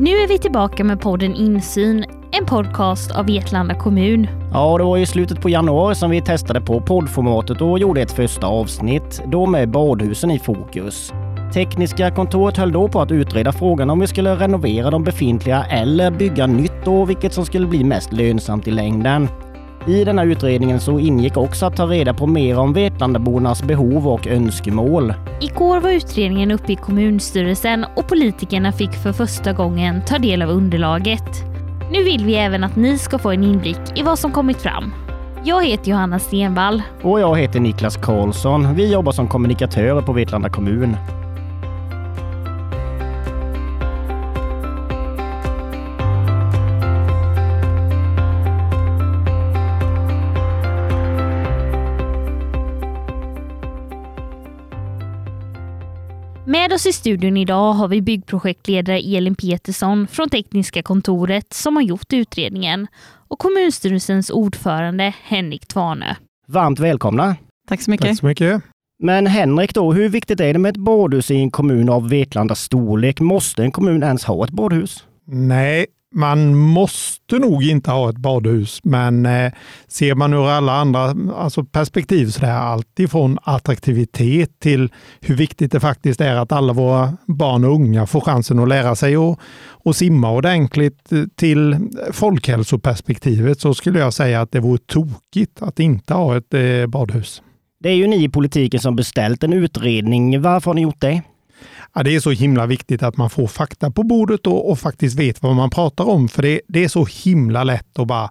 Nu är vi tillbaka med podden Insyn, en podcast av Vetlanda kommun. Ja, det var i slutet på januari som vi testade på poddformatet och gjorde ett första avsnitt, då med badhusen i fokus. Tekniska kontoret höll då på att utreda frågan om vi skulle renovera de befintliga eller bygga nytt och vilket som skulle bli mest lönsamt i längden. I denna utredningen så ingick också att ta reda på mer om Vetlandabornas behov och önskemål. Igår var utredningen uppe i kommunstyrelsen och politikerna fick för första gången ta del av underlaget. Nu vill vi även att ni ska få en inblick i vad som kommit fram. Jag heter Johanna Stenvall. Och jag heter Niklas Karlsson. Vi jobbar som kommunikatörer på Vetlanda kommun. I studion idag har vi byggprojektledare Elin Petersson från Tekniska kontoret som har gjort utredningen och kommunstyrelsens ordförande Henrik Tvarnö. Varmt välkomna! Tack så mycket. Tack så mycket. Men Henrik då, hur viktigt är det med ett badhus i en kommun av Vetlandas storlek? Måste en kommun ens ha ett badhus? Nej, man måste nog inte ha ett badhus, men eh, ser man ur alla andra alltså perspektiv så är allt ifrån attraktivitet till hur viktigt det faktiskt är att alla våra barn och unga får chansen att lära sig att, att simma ordentligt eh, till folkhälsoperspektivet så skulle jag säga att det vore tokigt att inte ha ett eh, badhus. Det är ju ni i politiken som beställt en utredning. Varför har ni gjort det? Ja, det är så himla viktigt att man får fakta på bordet och, och faktiskt vet vad man pratar om. För det, det, är så himla lätt att bara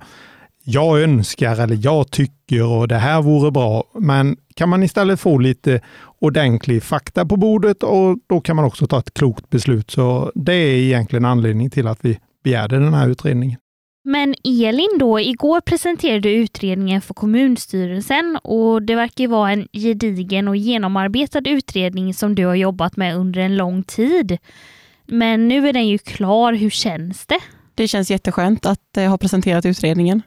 jag önskar eller jag tycker och det här vore bra. Men kan man istället få lite ordentlig fakta på bordet och då kan man också ta ett klokt beslut. Så det är egentligen anledningen till att vi begärde den här utredningen. Men Elin då, igår presenterade du utredningen för kommunstyrelsen och det verkar vara en gedigen och genomarbetad utredning som du har jobbat med under en lång tid. Men nu är den ju klar, hur känns det? Det känns jätteskönt att eh, ha presenterat utredningen.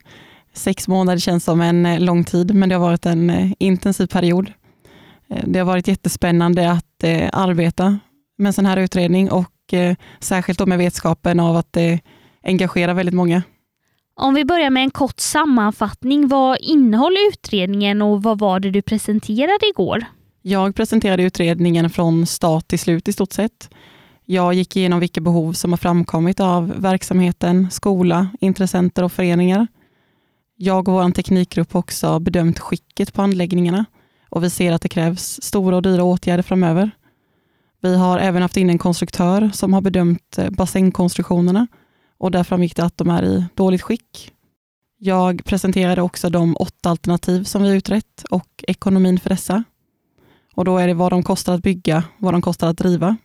Sex månader känns som en eh, lång tid, men det har varit en eh, intensiv period. Det har varit jättespännande att arbeta med en sån här utredning och särskilt då med vetskapen av att det engagerar väldigt många. Om vi börjar med en kort sammanfattning. Vad innehåller utredningen och vad var det du presenterade igår? Jag presenterade utredningen från start till slut i stort sett. Jag gick igenom vilka behov som har framkommit av verksamheten, skola, intressenter och föreningar. Jag och vår teknikgrupp har också bedömt skicket på anläggningarna och vi ser att det krävs stora och dyra åtgärder framöver. Vi har även haft in en konstruktör som har bedömt eh, bassängkonstruktionerna och där framgick det att de är i dåligt skick. Jag presenterade också de åtta alternativ som vi utrett och ekonomin för dessa. Och då är det vad de kostar att bygga, vad de kostar att driva.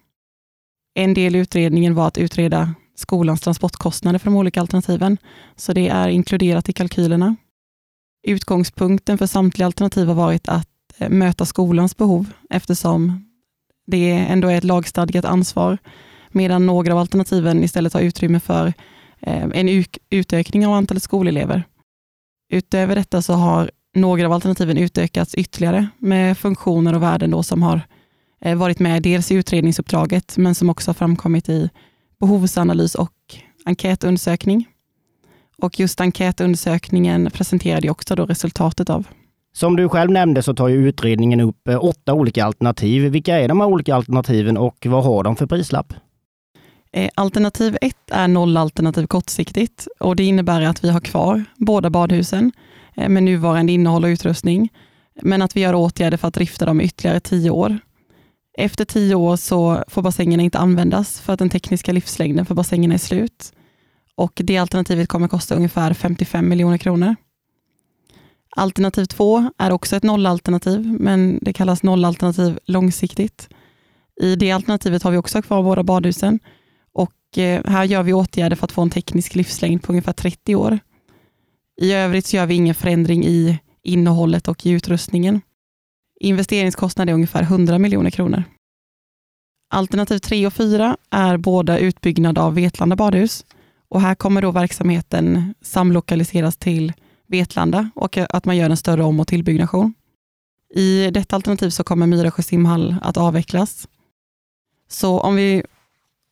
En del i utredningen var att utreda skolans transportkostnader för de olika alternativen, så det är inkluderat i kalkylerna. Utgångspunkten för samtliga alternativ har varit att eh, möta skolans behov eftersom det ändå är ett lagstadgat ansvar medan några av alternativen istället har utrymme för eh, en utökning av antalet skolelever. Utöver detta så har några av alternativen utökats ytterligare med funktioner och värden då som har eh, varit med dels i utredningsuppdraget, men som också har framkommit i behovsanalys och enkätundersökning. Och just enkätundersökningen presenterade också då resultatet av. Som du själv nämnde så tar ju utredningen upp eh, åtta olika alternativ. Vilka är de här olika alternativen och vad har de för prislapp? Eh, alternativ ett är nollalternativ kortsiktigt och det innebär att vi har kvar båda badhusen eh, med nuvarande innehåll och utrustning, men att vi gör åtgärder för att drifta dem ytterligare tio år. Efter tio år så får bassängerna inte användas för att den tekniska livslängden för bassängerna är slut. Och det alternativet kommer kosta ungefär 55 miljoner kronor. Alternativ två är också ett nollalternativ, men det kallas nollalternativ långsiktigt. I det alternativet har vi också kvar våra badhusen Eh, här gör vi åtgärder för att få en teknisk livslängd på ungefär 30 år. I övrigt så gör vi ingen förändring i innehållet och i utrustningen. Investeringskostnad är ungefär 100 miljoner kronor. Alternativ 3 och 4 är båda utbyggnad av Vetlanda badhus och här kommer då verksamheten samlokaliseras till Vetlanda och att man gör en större om och tillbyggnation. I detta alternativ så kommer Myresjö simhall att avvecklas. Så om vi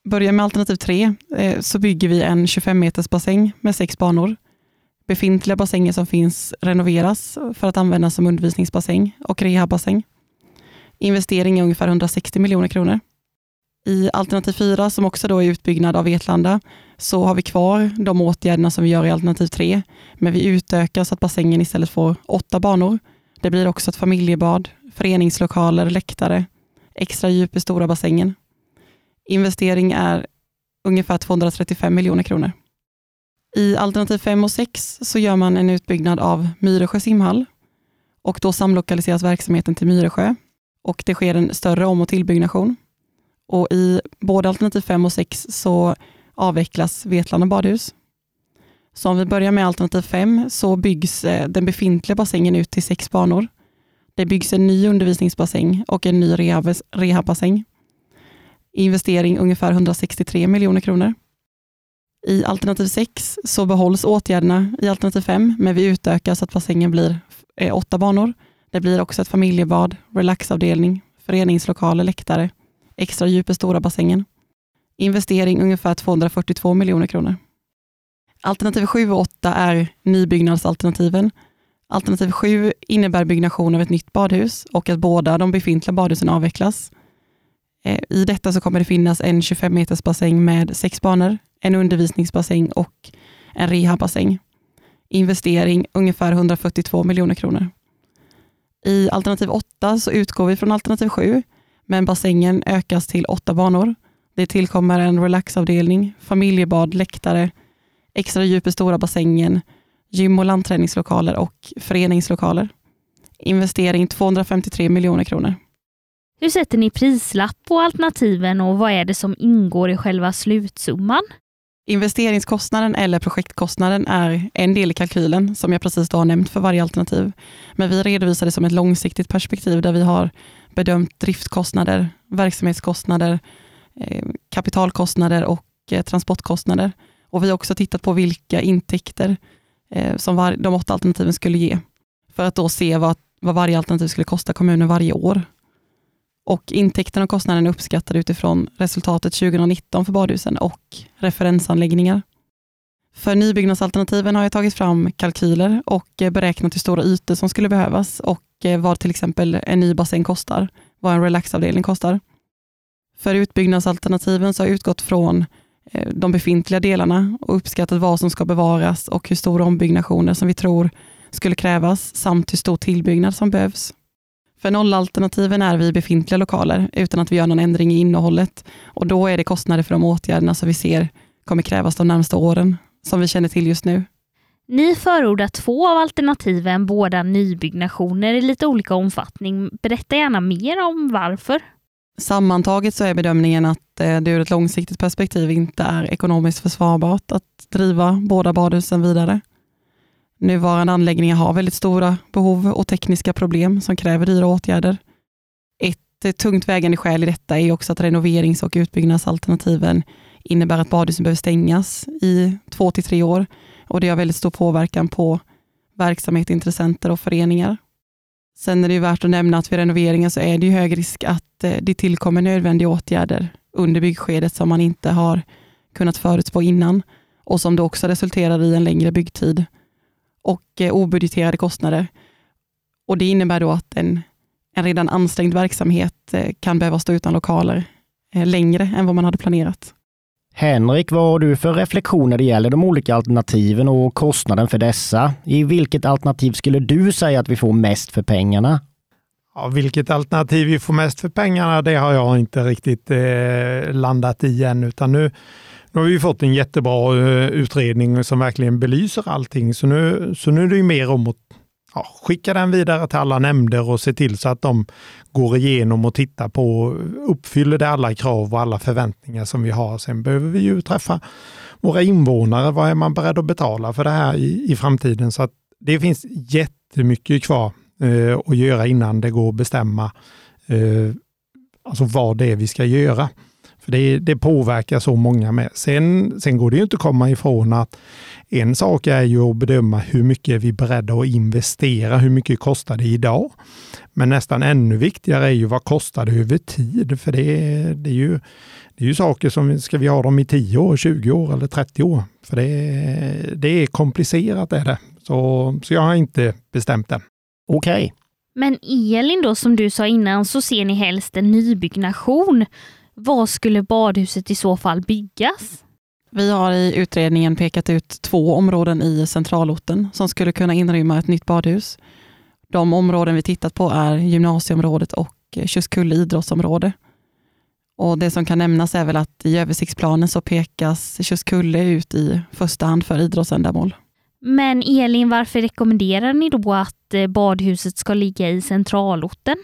börjar med alternativ 3 eh, så bygger vi en 25 meters bassäng med sex banor. Befintliga bassänger som finns renoveras för att användas som undervisningsbassäng och rehabbassäng. Investering är ungefär 160 miljoner kronor. I alternativ 4, som också då är utbyggnad av Vetlanda, så har vi kvar de åtgärderna som vi gör i alternativ 3, men vi utökar så att bassängen istället får åtta banor. Det blir också ett familjebad, föreningslokaler, läktare, extra djup i stora bassängen. Investering är ungefär 235 miljoner kronor. I alternativ 5 och 6 så gör man en utbyggnad av Myresjö simhall och då samlokaliseras verksamheten till Myresjö och det sker en större om och tillbyggnation. Och I både alternativ 5 och 6 så avvecklas Vetlanda badhus. Så om vi börjar med alternativ 5 så byggs eh, den befintliga bassängen ut till sex banor. Det byggs en ny undervisningsbassäng och en ny rehabbassäng. Investering ungefär 163 miljoner kronor. I alternativ 6 så behålls åtgärderna i alternativ 5, men vi utökar så att bassängen blir eh, åtta banor. Det blir också ett familjebad, relaxavdelning, föreningslokaler, läktare, extra djup i stora bassängen. Investering ungefär 242 miljoner kronor. Alternativ 7 och 8 är nybyggnadsalternativen. Alternativ 7 innebär byggnation av ett nytt badhus och att båda de befintliga badhusen avvecklas. Eh, I detta så kommer det finnas en 25 meters bassäng med sex banor, en undervisningsbassäng och en rehabbassäng. Investering ungefär 142 miljoner kronor. I alternativ 8 så utgår vi från alternativ 7, men bassängen ökas till åtta banor. Det tillkommer en relaxavdelning, familjebad, läktare, extra djup i stora bassängen, gym och landträningslokaler och föreningslokaler. Investering 253 miljoner kronor. Hur sätter ni prislapp på alternativen och vad är det som ingår i själva slutsumman? Investeringskostnaden eller projektkostnaden är en del i kalkylen som jag precis då har nämnt för varje alternativ. Men vi redovisar det som ett långsiktigt perspektiv där vi har bedömt driftkostnader, verksamhetskostnader, eh, kapitalkostnader och eh, transportkostnader. Och vi har också tittat på vilka intäkter eh, som de åtta alternativen skulle ge. För att då se vad, vad varje alternativ skulle kosta kommunen varje år. Och intäkterna och kostnaderna är uppskattade utifrån resultatet 2019 för badhusen och referensanläggningar. För nybyggnadsalternativen har jag tagit fram kalkyler och beräknat hur stora ytor som skulle behövas och vad till exempel en ny bassäng kostar, vad en relaxavdelning kostar. För utbyggnadsalternativen så har jag utgått från eh, de befintliga delarna och uppskattat vad som ska bevaras och hur stora ombyggnationer som vi tror skulle krävas samt hur stor tillbyggnad som behövs. För nollalternativen är vi befintliga lokaler utan att vi gör någon ändring i innehållet och då är det kostnader för de åtgärderna som vi ser kommer krävas de närmsta åren, som vi känner till just nu. Ni förordar två av alternativen, båda nybyggnationer i lite olika omfattning. Berätta gärna mer om varför. Sammantaget så är bedömningen att eh, det ur ett långsiktigt perspektiv inte är ekonomiskt försvarbart att driva båda badhusen vidare. Nuvarande anläggningar har väldigt stora behov och tekniska problem som kräver dyra åtgärder. Ett eh, tungt vägande skäl i detta är också att renoverings och utbyggnadsalternativen innebär att badhusen behöver stängas i två till tre år och det har väldigt stor påverkan på verksamhet, intressenter och föreningar. Sen är det värt att nämna att vid renoveringen så är det hög risk att eh, det tillkommer nödvändiga åtgärder under byggskedet som man inte har kunnat förutspå innan och som då också resulterar i en längre byggtid och eh, obudgeterade kostnader. Och Det innebär då att en, en redan ansträngd verksamhet eh, kan behöva stå utan lokaler eh, längre än vad man hade planerat. Henrik, vad har du för reflektioner när det gäller de olika alternativen och kostnaden för dessa? I vilket alternativ skulle du säga att vi får mest för pengarna? Ja, vilket alternativ vi får mest för pengarna, det har jag inte riktigt eh, landat i än, utan nu, nu har vi fått en jättebra eh, utredning som verkligen belyser allting. Så nu, så nu är det mer om att ja, skicka den vidare till alla nämnder och se till så att de går igenom och tittar på, uppfyller det alla krav och alla förväntningar som vi har. Sen behöver vi ju träffa våra invånare. Vad är man beredd att betala för det här i, i framtiden? Så att det finns jättemycket kvar eh, att göra innan det går att bestämma eh, alltså vad det är vi ska göra. För det, det påverkar så många med. Sen, sen går det ju inte att komma ifrån att en sak är ju att bedöma hur mycket är vi beredda att investera, hur mycket kostar det idag? Men nästan ännu viktigare är ju vad kostar det över tid? För det, det är ju det är ju saker som, ska vi ha dem i 10 år, 20 år eller 30 år? För det, det är komplicerat är det. Så, så jag har inte bestämt det. Okej. Okay. Men Elin då, som du sa innan, så ser ni helst en nybyggnation. Var skulle badhuset i så fall byggas? Vi har i utredningen pekat ut två områden i centralorten som skulle kunna inrymma ett nytt badhus. De områden vi tittat på är gymnasieområdet och Tjustkulle idrottsområde. Och Det som kan nämnas är väl att i översiktsplanen så pekas Tjustkulle ut i första hand för idrottsändamål. Men Elin, varför rekommenderar ni då att eh, badhuset ska ligga i centralorten?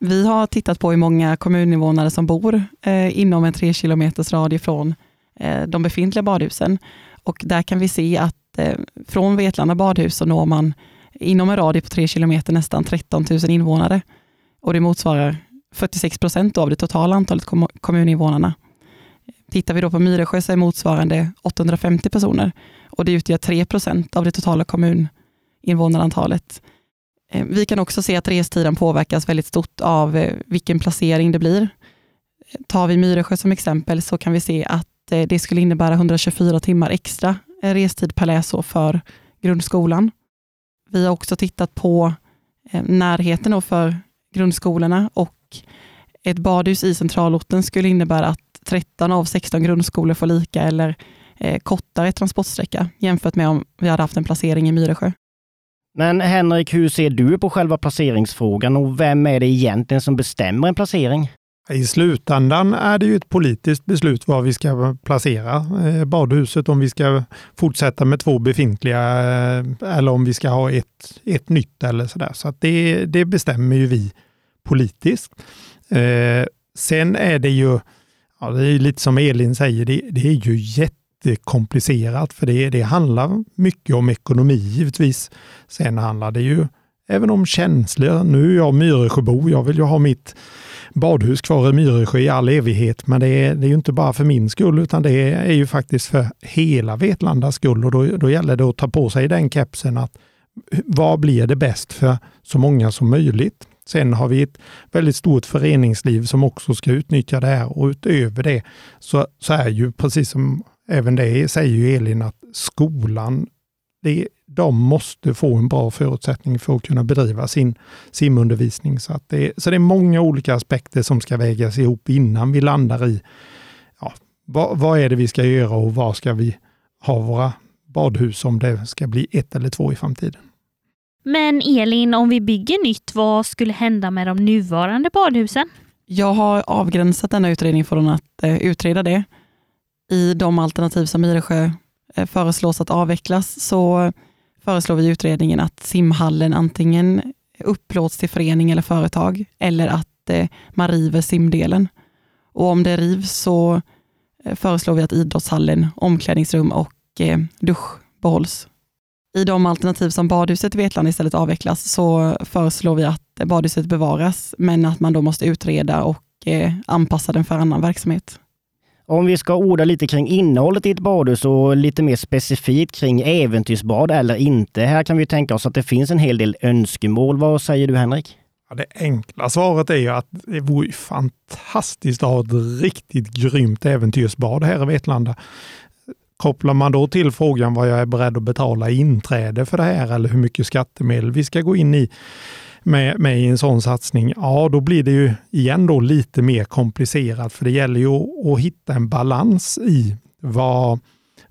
Vi har tittat på hur många kommuninvånare som bor eh, inom en tre kilometers radie från eh, de befintliga badhusen. Och där kan vi se att eh, från Vetlanda badhus så når man inom en radie på tre kilometer nästan 13 000 invånare. Och det motsvarar 46 procent av det totala antalet kom kommuninvånarna. Tittar vi då på Myresjö så är motsvarande 850 personer och det utgör 3 procent av det totala kommuninvånarantalet. Eh, vi kan också se att restiden påverkas väldigt stort av eh, vilken placering det blir. Eh, tar vi Myresjö som exempel så kan vi se att det skulle innebära 124 timmar extra restid per läsår för grundskolan. Vi har också tittat på närheten för grundskolorna och ett badhus i centralorten skulle innebära att 13 av 16 grundskolor får lika eller kortare transportsträcka jämfört med om vi hade haft en placering i Myresjö. Men Henrik, hur ser du på själva placeringsfrågan och vem är det egentligen som bestämmer en placering? I slutändan är det ju ett politiskt beslut var vi ska placera eh, badhuset, om vi ska fortsätta med två befintliga eh, eller om vi ska ha ett, ett nytt eller sådär. Så att det, det bestämmer ju vi politiskt. Eh, sen är det ju, ja, det är lite som Elin säger, det, det är ju jättekomplicerat för det, det handlar mycket om ekonomi givetvis. Sen handlar det ju även om känslor. Nu är jag Myresjöbo, jag vill ju ha mitt badhus kvar i Myresjö i all evighet, men det är, det är ju inte bara för min skull, utan det är ju faktiskt för hela Vetlandas skull och då, då gäller det att ta på sig den kepsen att vad blir det bäst för så många som möjligt? Sen har vi ett väldigt stort föreningsliv som också ska utnyttja det här och utöver det så, så är ju precis som även det säger ju Elin att skolan, det, de måste få en bra förutsättning för att kunna bedriva sin simundervisning. Så, att det, så det är många olika aspekter som ska vägas ihop innan vi landar i ja, vad, vad är det vi ska göra och var ska vi ha våra badhus om det ska bli ett eller två i framtiden. Men Elin, om vi bygger nytt, vad skulle hända med de nuvarande badhusen? Jag har avgränsat denna utredning från att eh, utreda det. I de alternativ som Myresjö eh, föreslås att avvecklas så föreslår vi i utredningen att simhallen antingen upplåts till förening eller företag eller att eh, man river simdelen. Och om det rivs så eh, föreslår vi att idrottshallen, omklädningsrum och dusch behålls i de alternativ som badhuset i Vetlanda istället avvecklas så föreslår vi att badhuset bevaras, men att man då måste utreda och anpassa den för annan verksamhet. Om vi ska orda lite kring innehållet i ett badhus och lite mer specifikt kring äventyrsbad eller inte. Här kan vi tänka oss att det finns en hel del önskemål. Vad säger du Henrik? Ja, det enkla svaret är ju att det vore fantastiskt att ha ett riktigt grymt äventyrsbad här i Vetlanda. Kopplar man då till frågan vad jag är beredd att betala inträde för det här eller hur mycket skattemedel vi ska gå in i med, med en sån satsning, ja då blir det ju igen då lite mer komplicerat för det gäller ju att, att hitta en balans i vad,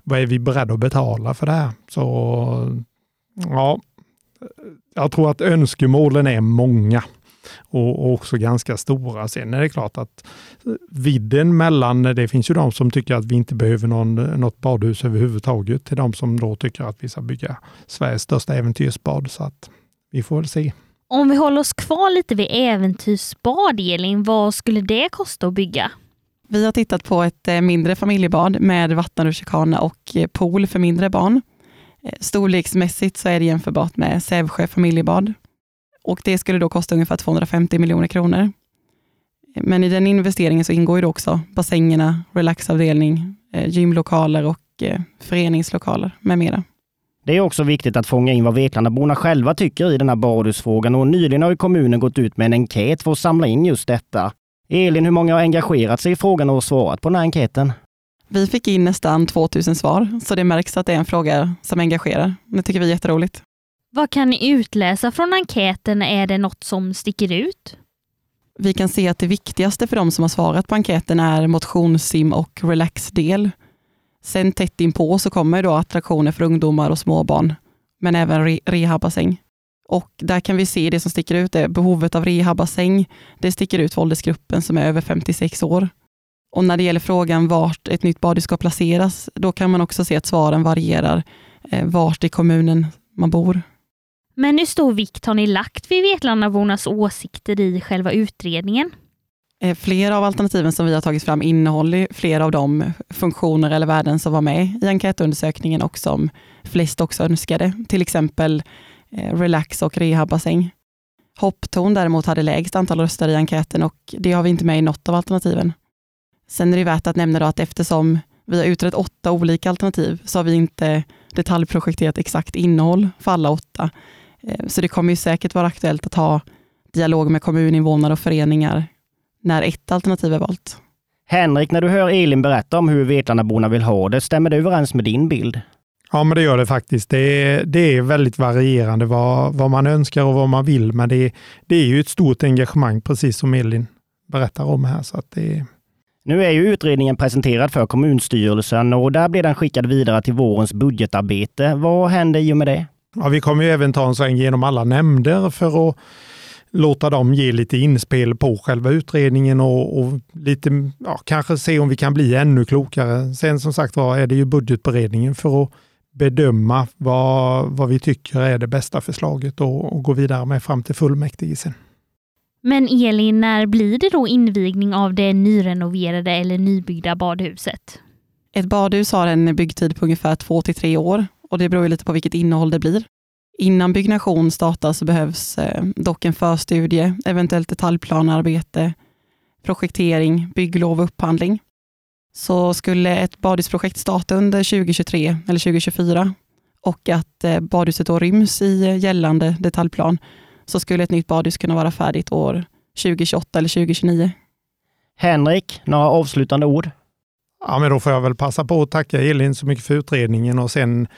vad är vi beredda att betala för det här. Så ja, jag tror att önskemålen är många och, också ganska stora. Sen är det klart att vidden mellan, det finns ju de som tycker att vi inte behöver någon, något badhus överhuvudtaget, till de som då tycker att vi ska bygga Sveriges största äventyrsbad. Så att vi får väl se. Om vi håller oss kvar lite vid äventyrsbad, Elin, vad skulle det kosta att bygga? Vi har tittat på ett eh, mindre familjebad med vattenrutschkana och eh, pool för mindre barn. Eh, storleksmässigt så är det jämförbart med Sävsjö familjebad och det skulle då kosta ungefär 250 miljoner kronor. Men i den investeringen så ingår ju också bassängerna, relaxavdelning, gymlokaler och föreningslokaler med mera. Det är också viktigt att fånga in vad Vetlandaborna själva tycker i den här badhusfrågan och nyligen har ju kommunen gått ut med en enkät för att samla in just detta. Elin, hur många har engagerat sig i frågan och svarat på den här enkäten? Vi fick in nästan 2000 svar, så det märks att det är en fråga som engagerar. Det tycker vi är jätteroligt. Vad kan ni utläsa från enkäten? Är det något som sticker ut? Vi kan se att det viktigaste för de som har svarat på enkäten är motionssim och relaxdel. Sen tätt inpå så kommer då attraktioner för ungdomar och småbarn, men även re rehabbassäng. Och där kan vi se det som sticker ut är behovet av rehabbassäng. Det sticker ut för åldersgruppen som är över 56 år. Och när det gäller frågan vart ett nytt badhus ska placeras, då kan man också se att svaren varierar eh, vart i kommunen man bor. Men hur stor vikt har ni lagt vid Vetlandabornas åsikter i själva utredningen? Eh, flera av alternativen som vi har tagit fram innehåller flera av de funktioner eller värden som var med i enkätundersökningen och som flest också önskade. Till exempel eh, relax och rehabbassäng. Hopptorn däremot hade lägst antal röster i enkäten och det har vi inte med i något av alternativen. Sen är det värt att nämna att eftersom vi har utrett åtta olika alternativ så har vi inte detaljprojekterat exakt innehåll för alla åtta. Eh, så det kommer ju säkert vara aktuellt att ha dialog med kommuninvånare och föreningar när ett alternativ är valt. Henrik, när du hör Elin berätta om hur Vetlandaborna vill ha det, stämmer det överens med din bild? Ja, men det gör det faktiskt. Det är, det är väldigt varierande vad, vad man önskar och vad man vill, men det, det är ju ett stort engagemang, precis som Elin berättar om här. Så att det, nu är ju utredningen presenterad för kommunstyrelsen och där blir den skickad vidare till vårens budgetarbete. Vad händer i och med det? Ja, vi kommer ju även ta en sväng genom alla nämnder för att låta dem ge lite inspel på själva utredningen och, och lite, ja, kanske se om vi kan bli ännu klokare. Sen som sagt var är det ju budgetberedningen för att bedöma vad, vad vi tycker är det bästa förslaget och, och gå vidare med fram till fullmäktige sen. Men Elin, när blir det då invigning av det nyrenoverade eller nybyggda badhuset? Ett badhus har en byggtid på ungefär två till tre år och det beror lite på vilket innehåll det blir. Innan byggnation startar så behövs eh, dock en förstudie, eventuellt detaljplanarbete, projektering, bygglov och upphandling. Så skulle ett badhusprojekt starta under 2023 eller 2024 och att eh, badhuset då ryms i gällande detaljplan så skulle ett nytt badhus kunna vara färdigt år 2028 eller 2029. Henrik, några avslutande ord? Ja, men då får jag väl passa på att tacka Elin så mycket för utredningen och sen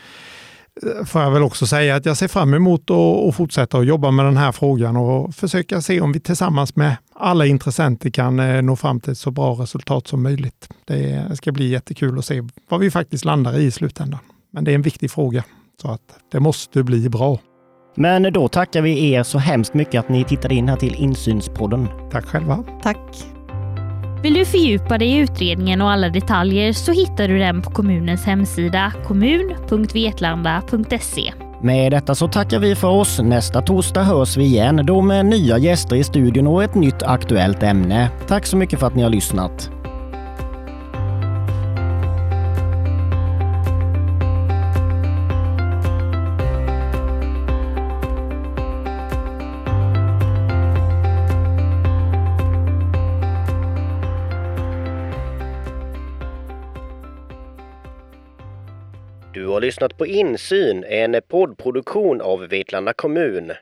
får jag väl också säga att jag ser fram emot att fortsätta att jobba med den här frågan och försöka se om vi tillsammans med alla intressenter kan eh, nå fram till ett så bra resultat som möjligt. Det ska bli jättekul att se vad vi faktiskt landar i i slutändan. Men det är en viktig fråga, så att det måste bli bra. Men då tackar vi er så hemskt mycket att ni tittade in här till Insynspodden. Tack själva. Tack. Vill du fördjupa dig i utredningen och alla detaljer så hittar du den på kommunens hemsida kommun.vetlanda.se. Med detta så tackar vi för oss. Nästa torsdag hörs vi igen, då med nya gäster i studion och ett nytt aktuellt ämne. Tack så mycket för att ni har lyssnat. Lyssnat på Insyn, en poddproduktion av Vetlanda kommun.